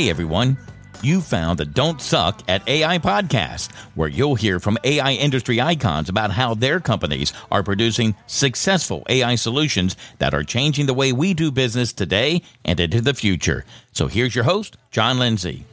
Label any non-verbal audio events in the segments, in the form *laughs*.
Hey everyone, you found the Don't Suck at AI podcast, where you'll hear from AI industry icons about how their companies are producing successful AI solutions that are changing the way we do business today and into the future. So here's your host, John Lindsay.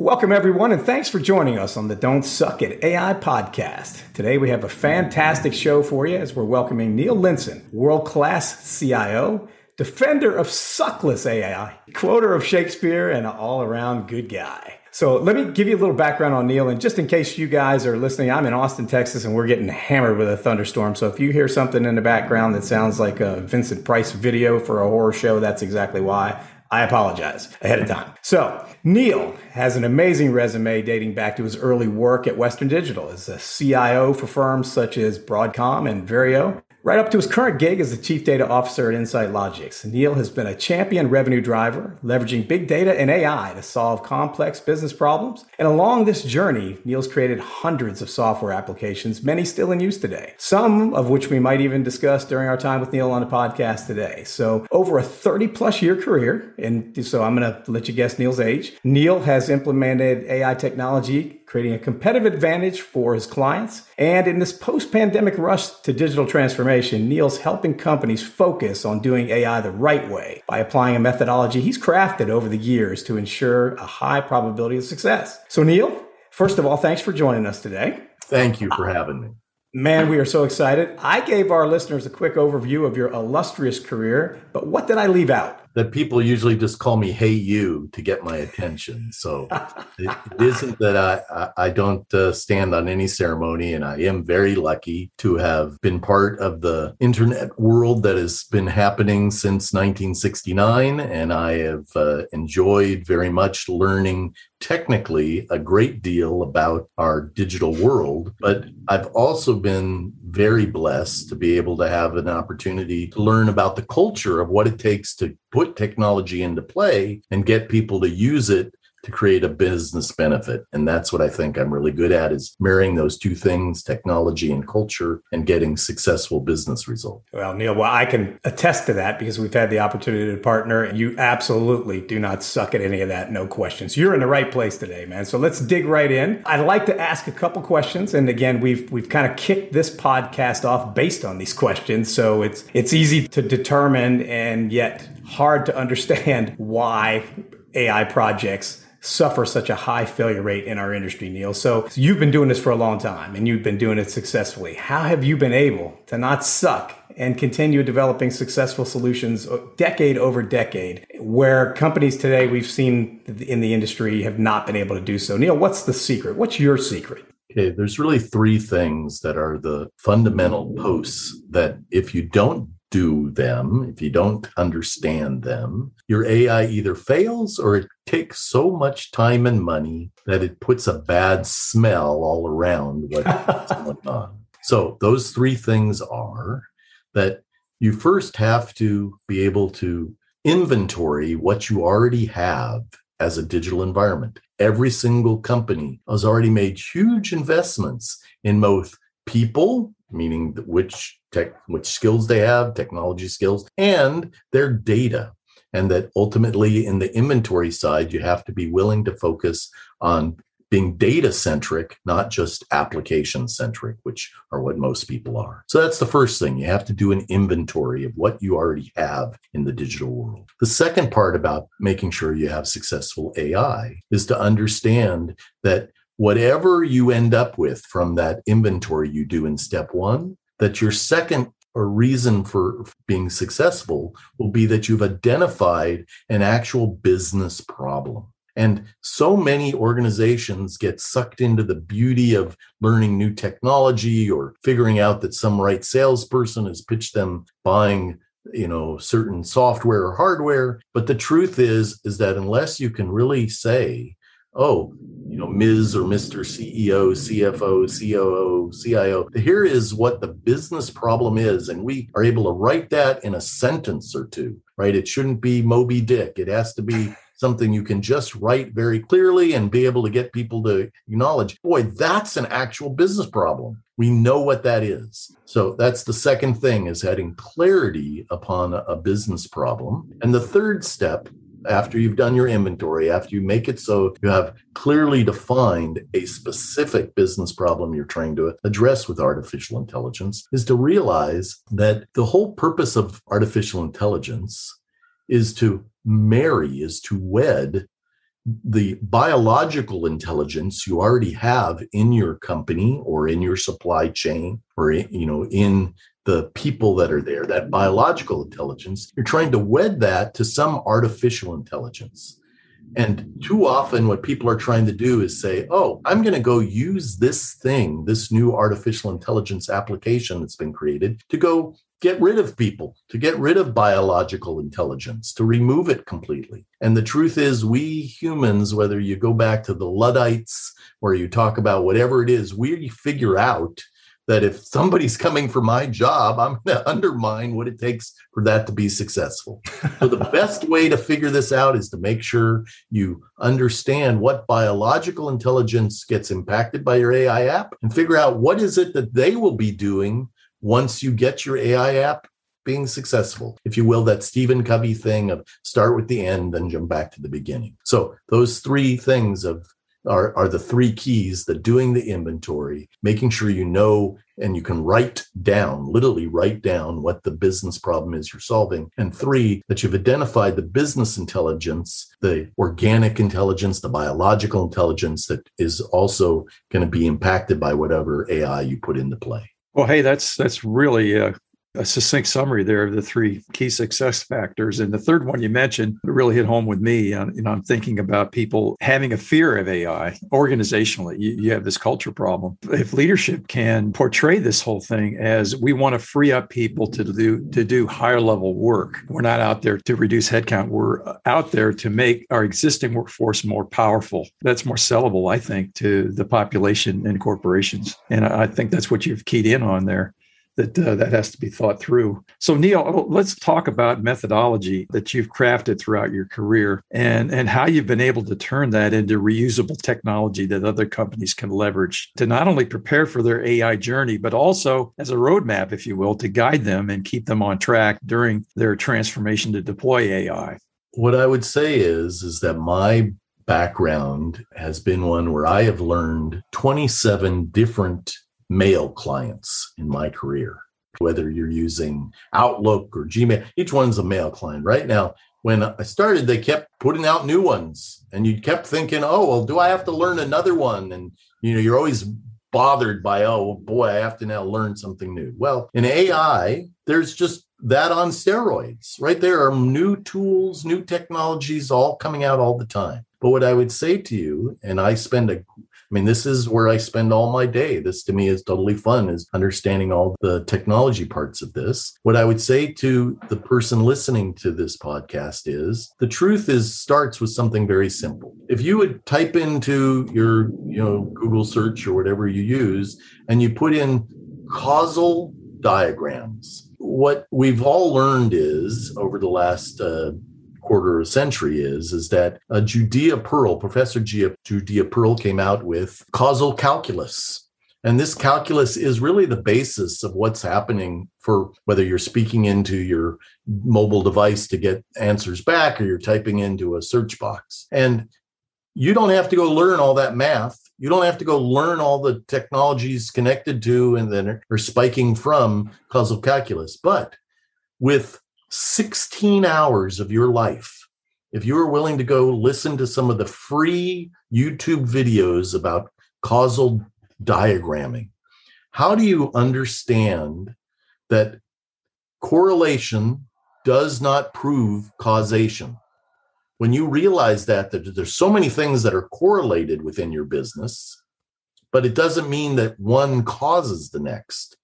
Welcome, everyone, and thanks for joining us on the Don't Suck at AI podcast. Today, we have a fantastic show for you as we're welcoming Neil Linson, world class CIO, defender of suckless AI, quoter of Shakespeare, and an all around good guy. So, let me give you a little background on Neil. And just in case you guys are listening, I'm in Austin, Texas, and we're getting hammered with a thunderstorm. So, if you hear something in the background that sounds like a Vincent Price video for a horror show, that's exactly why. I apologize ahead of time. So, Neil has an amazing resume dating back to his early work at Western Digital as a CIO for firms such as Broadcom and Verio. Right up to his current gig as the Chief Data Officer at Insight Logics, Neil has been a champion revenue driver, leveraging big data and AI to solve complex business problems. And along this journey, Neil's created hundreds of software applications, many still in use today, some of which we might even discuss during our time with Neil on the podcast today. So, over a 30 plus year career, and so I'm going to let you guess Neil's age, Neil has implemented AI technology creating a competitive advantage for his clients. And in this post pandemic rush to digital transformation, Neil's helping companies focus on doing AI the right way by applying a methodology he's crafted over the years to ensure a high probability of success. So, Neil, first of all, thanks for joining us today. Thank you for having me. Man, we are so excited. I gave our listeners a quick overview of your illustrious career, but what did I leave out? That people usually just call me "Hey you" to get my attention. So it, it isn't that I I, I don't uh, stand on any ceremony, and I am very lucky to have been part of the internet world that has been happening since 1969, and I have uh, enjoyed very much learning technically a great deal about our digital world, but I've also been very blessed to be able to have an opportunity to learn about the culture of what it takes to put technology into play and get people to use it to create a business benefit. And that's what I think I'm really good at is marrying those two things, technology and culture, and getting successful business results. Well, Neil, well, I can attest to that because we've had the opportunity to partner and you absolutely do not suck at any of that. No questions. You're in the right place today, man. So let's dig right in. I'd like to ask a couple questions. And again, we've, we've kind of kicked this podcast off based on these questions. So it's, it's easy to determine and yet hard to understand *laughs* why AI projects suffer such a high failure rate in our industry, Neil. So, you've been doing this for a long time and you've been doing it successfully. How have you been able to not suck and continue developing successful solutions decade over decade where companies today we've seen in the industry have not been able to do so? Neil, what's the secret? What's your secret? Okay, there's really three things that are the fundamental posts that if you don't do them, if you don't understand them, your AI either fails or it takes so much time and money that it puts a bad smell all around what's *laughs* going on. So, those three things are that you first have to be able to inventory what you already have as a digital environment. Every single company has already made huge investments in both people meaning which tech which skills they have technology skills and their data. And that ultimately in the inventory side you have to be willing to focus on being data centric not just application centric which are what most people are. So that's the first thing. You have to do an inventory of what you already have in the digital world. The second part about making sure you have successful ai is to understand that whatever you end up with from that inventory you do in step one, that your second or reason for being successful will be that you've identified an actual business problem. And so many organizations get sucked into the beauty of learning new technology or figuring out that some right salesperson has pitched them buying you know certain software or hardware but the truth is is that unless you can really say oh, you know, Ms. or Mr. CEO, CFO, COO, CIO. Here is what the business problem is. And we are able to write that in a sentence or two, right? It shouldn't be Moby Dick. It has to be something you can just write very clearly and be able to get people to acknowledge, boy, that's an actual business problem. We know what that is. So that's the second thing is adding clarity upon a business problem. And the third step after you've done your inventory, after you make it so you have clearly defined a specific business problem you're trying to address with artificial intelligence, is to realize that the whole purpose of artificial intelligence is to marry, is to wed the biological intelligence you already have in your company or in your supply chain or you know in the people that are there, that biological intelligence, you're trying to wed that to some artificial intelligence. And too often, what people are trying to do is say, oh, I'm going to go use this thing, this new artificial intelligence application that's been created to go get rid of people, to get rid of biological intelligence, to remove it completely. And the truth is, we humans, whether you go back to the Luddites or you talk about whatever it is, we figure out that if somebody's coming for my job, I'm going *laughs* to undermine what it takes for that to be successful. so, the *laughs* best way to figure this out is to make sure you understand what biological intelligence gets impacted by your AI app and figure out what is it that they will be doing once you get your AI app being successful, if you will, that Stephen Covey thing of start with the end, then jump back to the beginning. So, those three things of are, are the three keys the doing the inventory, making sure you know and you can write down, literally write down what the business problem is you're solving. And three, that you've identified the business intelligence, the organic intelligence, the biological intelligence that is also going to be impacted by whatever AI you put into play. Well, hey, that's that's really uh, a succinct summary there of the three key success factors. And the third one you mentioned really hit home with me. And you know, I'm thinking about people having a fear of AI organizationally. You, you have this culture problem. If leadership can portray this whole thing as we want to free up people to do to do higher level work, we're not out there to reduce headcount. We're uh, out there to make our existing workforce more powerful. That's more sellable, I think, to the population and corporations. And I think that's what you've keyed in on there that uh, that has to be thought through. So Neil, oh, let's talk about methodology that you've crafted throughout your career and and how you've been able to turn that into reusable technology that other companies can leverage to not only prepare for their AI journey but also as a roadmap if you will to guide them and keep them on track during their transformation to deploy AI. What I would say is is that my background has been one where I have learned 27 different mail clients in my career, whether you're using Outlook or Gmail, each one's a mail client. Right now, when I started, they kept putting out new ones, and you kept thinking, oh, well, do I have to learn another one? And you know, you're always bothered by, oh boy, I have to now learn something new. Well, in AI, there's just that on steroids, right? There are new tools, new technologies all coming out all the time. But what I would say to you, and I spend a I mean, this is where I spend all my day. This to me is totally fun, is understanding all the technology parts of this. What I would say to the person listening to this podcast is the truth is starts with something very simple. If you would type into your, you know, Google search or whatever you use, and you put in causal diagrams, what we've all learned is over the last uh, quarter of a century is is that uh, Judea Pearl, Professor Gia, Judea Pearl came out with causal calculus. And this calculus is really the basis of what's happening for whether you're speaking into your mobile device to get answers back or you're typing into a search box. And you don't have to go learn all that math. You don't have to go learn all the technologies connected to and then are spiking from causal calculus. But with 16 hours of your life, if you are willing to go listen to some of the free YouTube videos about causal diagramming, how do you understand that correlation does not prove causation? When you realize that, that there's so many things that are correlated within your business, but it doesn't mean that one causes the next.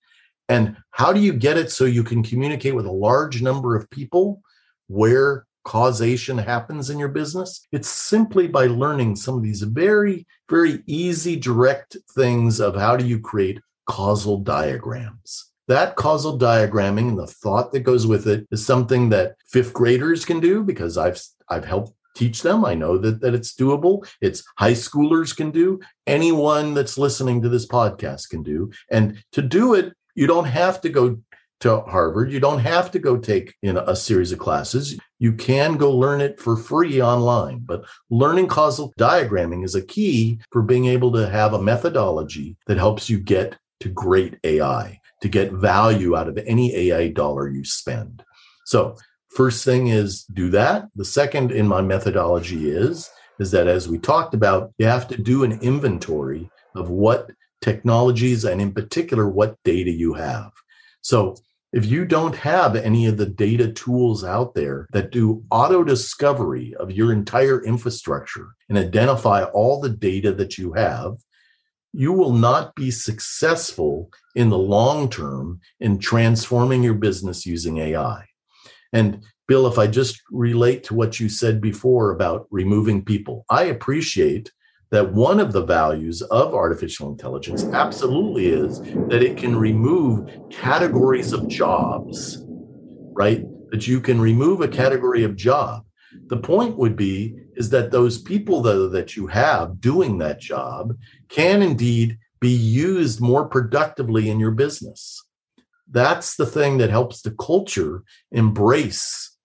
And how do you get it so you can communicate with a large number of people where causation happens in your business? It's simply by learning some of these very, very easy, direct things of how do you create causal diagrams. That causal diagramming and the thought that goes with it is something that fifth graders can do because I've I've helped teach them. I know that, that it's doable. It's high schoolers can do. Anyone that's listening to this podcast can do. And to do it, you don't have to go to Harvard. You don't have to go take know, a series of classes. You can go learn it for free online. But learning causal diagramming is a key for being able to have a methodology that helps you get to great AI, to get value out of any AI dollar you spend. So, first thing is do that. The second in my methodology is is that as we talked about, you have to do an inventory of what technologies and in particular what data you have. So if you don't have any of the data tools out there that do auto discovery of your entire infrastructure and identify all the data that you have, you will not be successful in the long term in transforming your business using AI. And Bill, if I just relate to what you said before about removing people, I appreciate that one of the values of artificial intelligence absolutely is that it can remove categories of jobs, right? That you can remove a category of job. The point would be is that those people though that you have doing that job can indeed be used more productively in your business. That's the thing that helps the culture embrace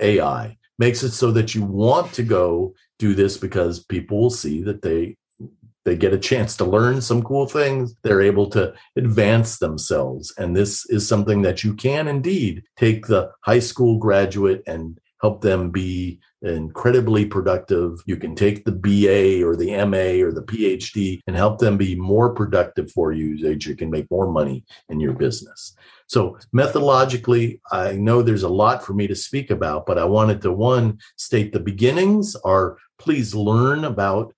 AI, makes it so that you want to go do this because people will see that they they get a chance to learn some cool things. They're able to advance themselves. And this is something that you can indeed take the high school graduate and help them be incredibly productive you can take the BA or the MA or the PhD and help them be more productive for you so that you can make more money in your business so methodologically, I know there's a lot for me to speak about, but I wanted to one state the beginnings are please learn about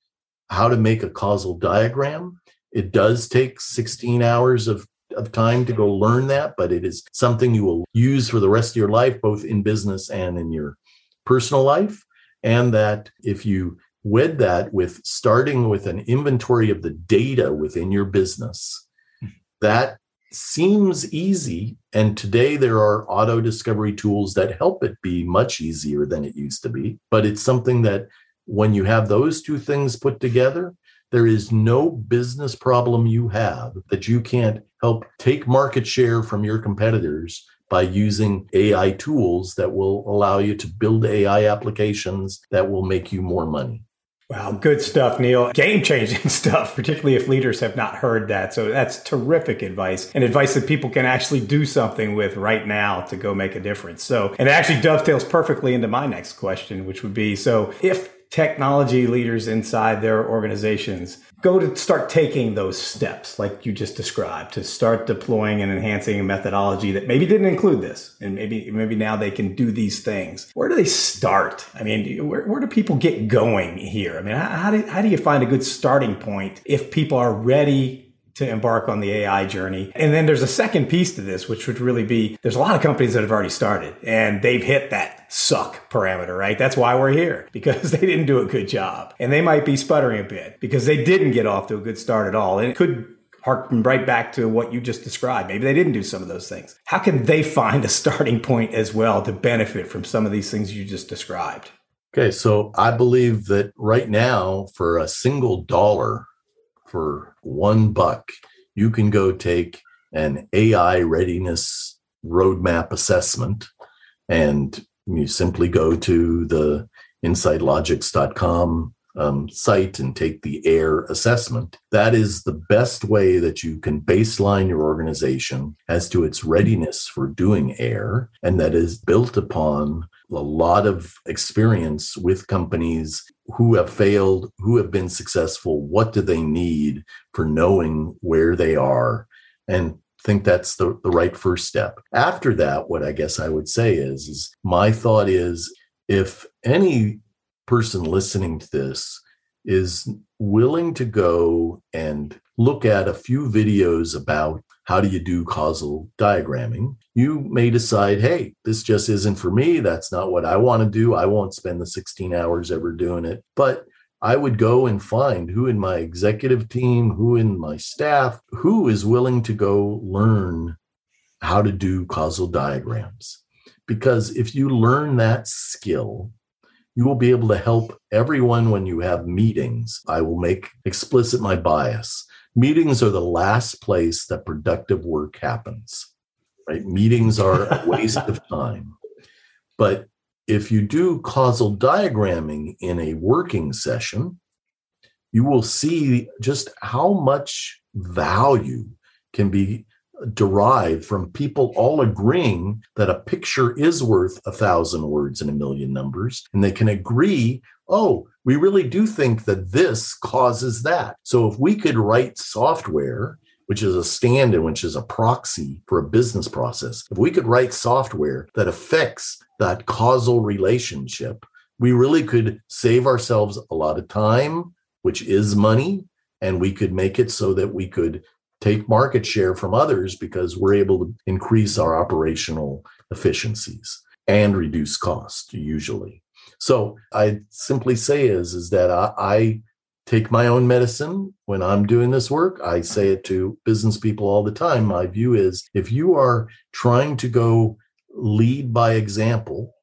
how to make a causal diagram. It does take 16 hours of, of time to go learn that, but it is something you will use for the rest of your life, both in business and in your personal life. And that if you wed that with starting with an inventory of the data within your business, that seems easy. And today there are auto discovery tools that help it be much easier than it used to be. But it's something that when you have those two things put together, there is no business problem you have that you can't help take market share from your competitors by using AI tools that will allow you to build AI applications that will make you more money. Wow, good stuff, Neil. Game changing *laughs* stuff, particularly if leaders have not heard that. So that's terrific advice and advice that people can actually do something with right now to go make a difference. So, and it actually dovetails perfectly into my next question, which would be so if technology leaders inside their organizations go to start taking those steps like you just described to start deploying and enhancing a methodology that maybe didn't include this and maybe maybe now they can do these things. Where do they start? I mean where, where do people get going here? I mean how, do, how do you find a good starting point if people are ready to embark on the AI journey. And then there's a second piece to this, which would really be there's a lot of companies that have already started and they've hit that suck parameter, right? That's why we're here *laughs* because they didn't do a good job and they might be sputtering a bit because they didn't get off to a good start at all. And it could harken right back to what you just described. Maybe they didn't do some of those things. How can they *laughs* find a starting point as well to benefit from some of these things you just described? Okay, so I believe that right now, for a single dollar, for one buck, you can go take an AI readiness roadmap assessment and you simply go to the insightlogics.com um, site and take the AIR assessment. That is the best way that you can baseline your organization as to its readiness for doing AIR, and that is built upon a lot of experience with companies who have failed, who have been successful, what do they need for knowing where they are, and think that's the, the right first step. After that, what I guess I would say is, is my thought is if any person listening to this is willing to go and look at a few videos about how do you do causal diagramming, you may decide, hey, this just isn't for me. That's not what I want to do. I won't spend the 16 hours ever doing it. But I would go and find who in my executive team, who in my staff, who is willing to go learn how to do causal diagrams. Because if you learn that skill, you will be able to help everyone when you have meetings. I will make explicit my bias. Meetings are the last place that productive work happens, right? Meetings are a *laughs* waste of time. But if you do causal diagramming in a working session, you will see just how much value can be derived from people all agreeing that a picture is worth a thousand words and a million numbers. And they can agree, oh, we really do think that this causes that. So if we could write software, which is a stand in, which is a proxy for a business process, if we could write software that affects that causal relationship, we really could save ourselves a lot of time, which is money, and we could make it so that we could take market share from others because we're able to increase our operational efficiencies and reduce cost usually. So I simply say is is that I, I take my own medicine when I'm doing this work. I say it to business people all the time. My view is if you are trying to go lead by example,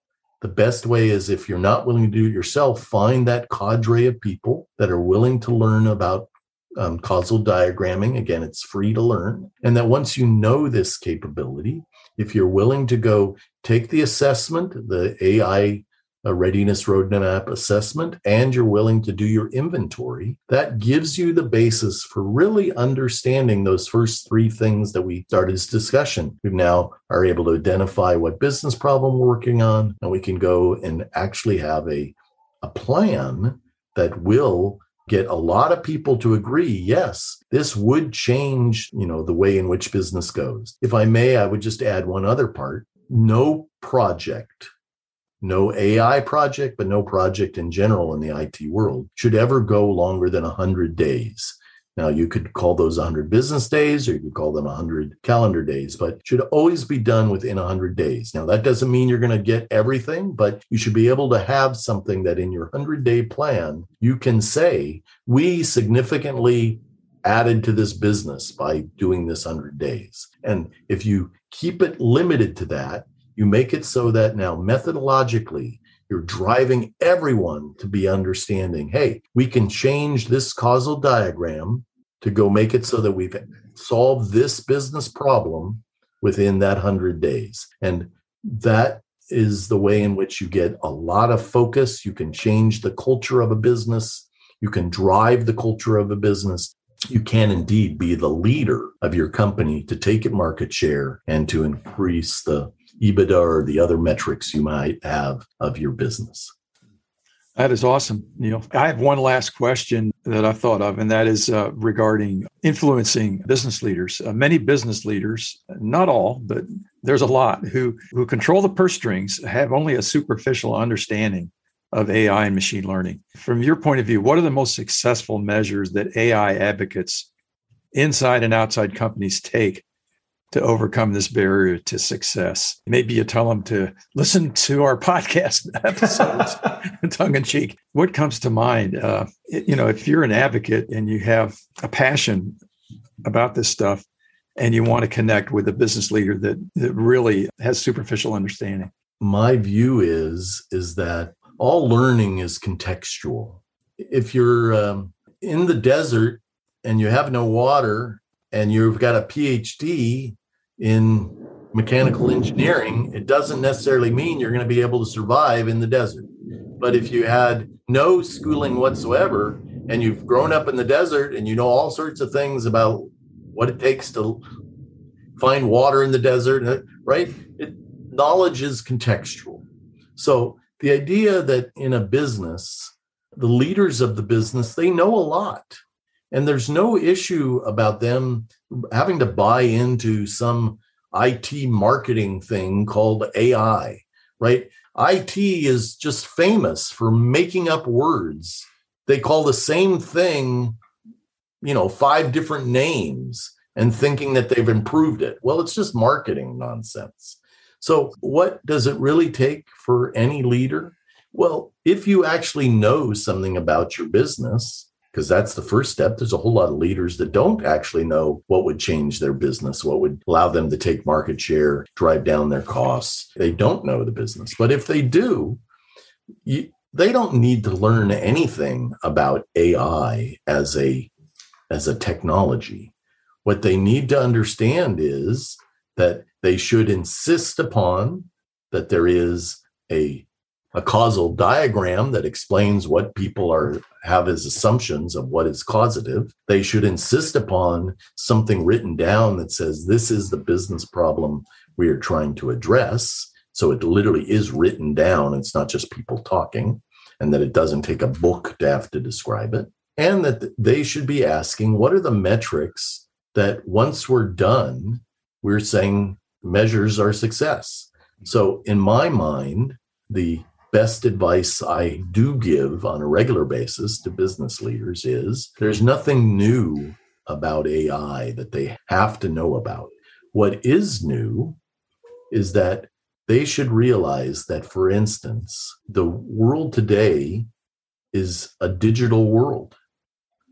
the best way is if you're not willing to do it yourself, find that cadre of people that are willing to learn about um, causal diagramming. Again, it's free to learn. And that once you know this capability, if you're willing to go take the assessment, the AI a readiness roadmap assessment, and you're willing to do your inventory, that gives you the basis for really understanding those first three things that we started this discussion. We now are able to identify what business problem we're working on, and we can go and actually have a, a plan that will get a lot of people to agree yes this would change you know the way in which business goes if i may i would just add one other part no project no AI project, but no project in general in the IT world should ever go longer than 100 days. Now, you could call those 100 business days or you could call them 100 calendar days, but should always be done within 100 days. Now, that doesn't mean you're going to get everything, but you should be able to have something that in your 100 day plan, you can say, we significantly added to this business by doing this 100 days. And if you keep it limited to that, you make it so that now methodologically, you're driving everyone to be understanding hey, we can change this causal diagram to go make it so that we've solved this business problem within that 100 days. And that is the way in which you get a lot of focus. You can change the culture of a business. You can drive the culture of a business. You can indeed be the leader of your company to take it market share and to increase the EBITDA or the other metrics you might have of your business. That is awesome, Neil. I have one last question that I thought of, and that is uh, regarding influencing business leaders. Uh, many business leaders, not all, but there's a lot who who control the purse strings, have only a superficial understanding of AI and machine learning. From your point of view, what are the most successful measures that AI advocates inside and outside companies take to overcome this barrier to success. Maybe you tell them to listen to our podcast *laughs* episodes, *laughs* tongue in cheek. What comes to mind? Uh, you know, if you're an advocate and you have a passion about this stuff and you want to connect with a business leader that, that really has superficial understanding. My view is is that all learning is contextual. If you're um, in the desert and you have no water and you've got a PhD, in mechanical engineering, it doesn't necessarily mean you're going to be able to survive in the desert. But if you had no schooling whatsoever and you've grown up in the desert and you know all sorts of things about what it takes to find water in the desert, uh, right? It, knowledge is contextual. So the idea that in a business, the leaders of the business, they know a lot. And there's no issue about them having to buy into some IT marketing thing called AI, right? IT is just famous for making up words. They call the same thing, you know, five different names and thinking that they've improved it. Well, it's just marketing nonsense. So, what does it really take for any leader? Well, if you actually know something about your business, because that's the first step. There's a whole lot of leaders that don't actually know what would change their business, what would allow them to take market share, drive down their costs. They don't know the business. But if they do, you, they don't need to learn anything about AI as a as a technology. What they need to understand is that they should insist upon that there is a a causal diagram that explains what people are have as assumptions of what is causative. They should insist upon something written down that says this is the business problem we are trying to address. So it literally is written down. It's not just people talking and that it doesn't take a book to have to describe it. And that they should be asking what are the metrics that once we're done we're saying measures our success? So in my mind the best advice I do give on a regular basis to business leaders is there's nothing new about AI that they have to know about. What is new is that they should realize that, for instance, the world today is a digital world.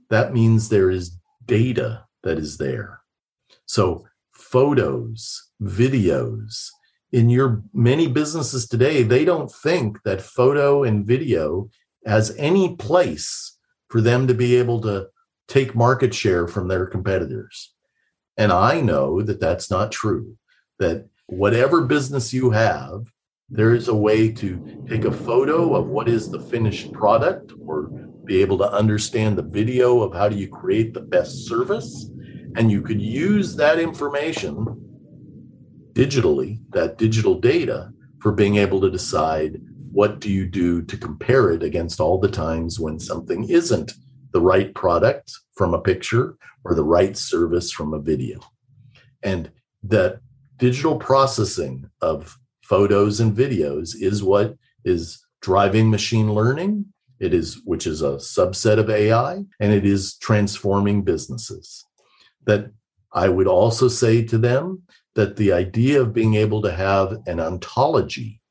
That means there is data that is there. So, photos, videos, in your many businesses today, they don't think that photo and video has any place for them to be able to take market share from their competitors. And I know that that's not true, that whatever business you have, there is a way to take a photo of what is the finished product or be able to understand the video of how do you create the best service. And you could use that information digitally, that digital data, for being able to decide what do you do to compare it against all the times when something isn't the right product from a picture or the right service from a video. And that digital processing of photos and videos is what is driving machine learning it is which is a subset of ai and it is transforming businesses that i would also say to them that the idea of being able to have an ontology,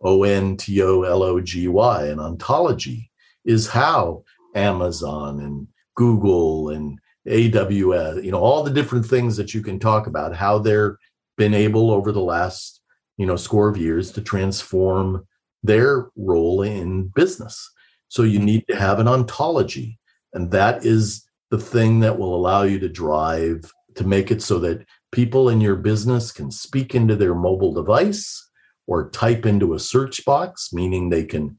O N T O L O G Y, an ontology, is how Amazon and Google and AWS, you know, all the different things that you can talk about, how they're been able over the last, you know, score of years to transform their role in business. So you mm-hmm. need to have an ontology. And that is the thing that will allow you to drive to make it so that people in your business can speak into their mobile device or type into a search box, meaning they can,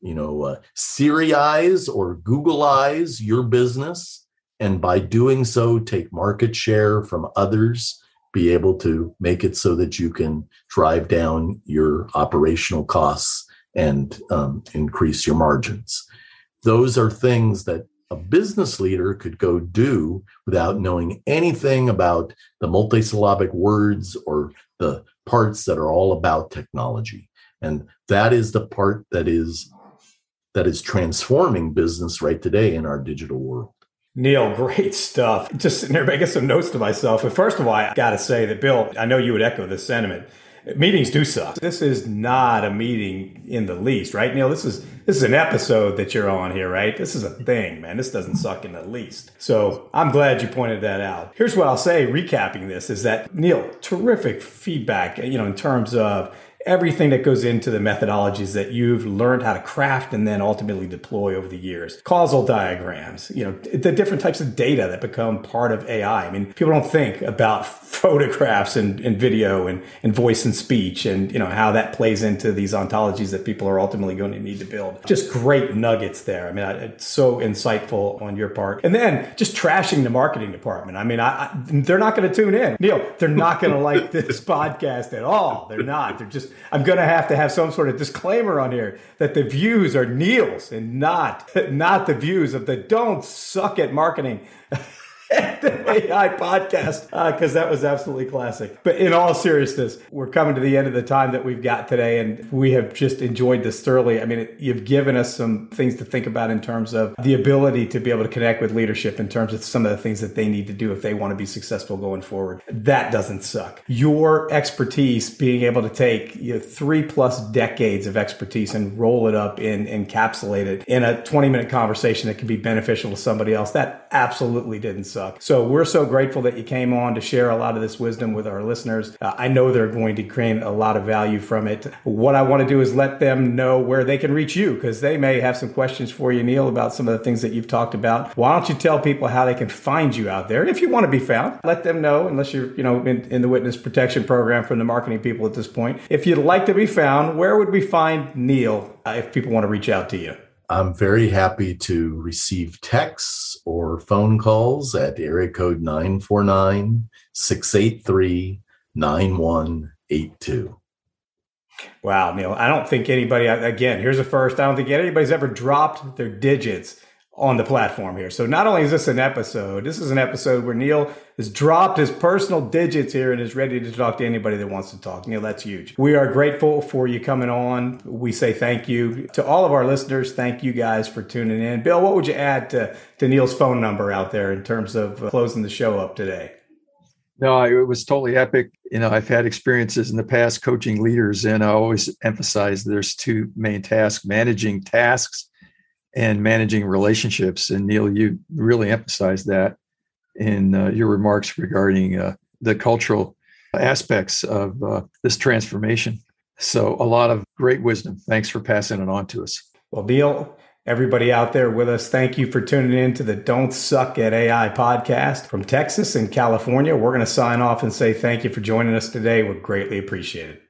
you know, uh, Siriize or Googleize your business. And by doing so, take market share from others, be able to make it so that you can drive down your operational costs and um, increase your margins. Those are things that a business leader could go do without knowing anything about the multisyllabic words or the parts that are all about technology and that is the part that is that is transforming business right today in our digital world Neil, great stuff. Just sitting there making some notes to myself. But first of all, I got to say that, Bill, I know you would echo this sentiment meetings do suck. This is not a meeting in the least, right, Neil? This is this is an episode that you're on here, right? This is a thing, man. This doesn't suck in the least. So I'm glad you pointed that out. Here's what I'll say, recapping this, is that Neil, terrific feedback, you know, in terms of everything that goes into the methodologies that you've learned how to craft and then ultimately deploy over the years. Causal diagrams, you know, the different types of data that become part of AI. I mean, people don't think about *laughs* photographs and, and video and, and voice and speech and, you know, how that plays into these ontologies that people are ultimately going to need to build. Just great nuggets there. I mean, it's so insightful on your part. And then just trashing the marketing department. I mean, I, I they're not going to tune in. Neil, they're not going to like *laughs* this podcast at all. They're not. They're just I'm going to have to have some sort of disclaimer on here that the views are Neil's and not not the views of the don't suck at marketing *laughs* the *laughs* AI podcast because uh, that was absolutely classic. But in all seriousness, we're coming to the end of the time that we've got today, and we have just enjoyed this thoroughly. I mean, it, you've given us some things to think about in terms of the ability to be able to connect with leadership in terms of some of the things that they need to do if they want to be successful going forward. That doesn't suck. Your expertise, being able to take you know, three plus decades of expertise and roll it up and encapsulate it in a 20 minute conversation that can be beneficial to somebody else, that absolutely didn't suck. Suck. So we're so grateful that you came on to share a lot of this wisdom with our listeners. Uh, I know they're going to gain a lot of value from it. What I want to do is let them know where they can reach you because they may have some questions for you, Neil, about some of the things that you've talked about. Why don't you tell people how they can find you out there if you want to be found? Let them know, unless you're, you know, in, in the witness protection program from the marketing people at this point. If you'd like to be found, where would we find Neil uh, if people want to reach out to you? I'm very happy to receive texts or phone calls at area code 949 683 9182. Wow, Neil. I don't think anybody, again, here's a first. I don't think anybody's ever dropped their digits on the platform here. So not only is this an episode, this is an episode where Neil has dropped his personal digits here and is ready to talk to anybody that wants to talk. Neil, that's huge. We are grateful for you coming on. We say thank you to all of our listeners. Thank you guys for tuning in. Bill, what would you add to, to Neil's phone number out there in terms of uh, closing the show up today? No, it was totally epic. You know, I've had experiences in the past coaching leaders, and I always emphasize there's two main tasks managing tasks and managing relationships. And Neil, you really emphasized that in uh, your remarks regarding uh, the cultural aspects of uh, this transformation. So, a lot of great wisdom. Thanks for passing it on to us. Well, Neil, everybody out there with us, thank you for tuning in to the Don't Suck at AI podcast from Texas and California. We're going to sign off and say thank you for joining us today. We're greatly appreciated.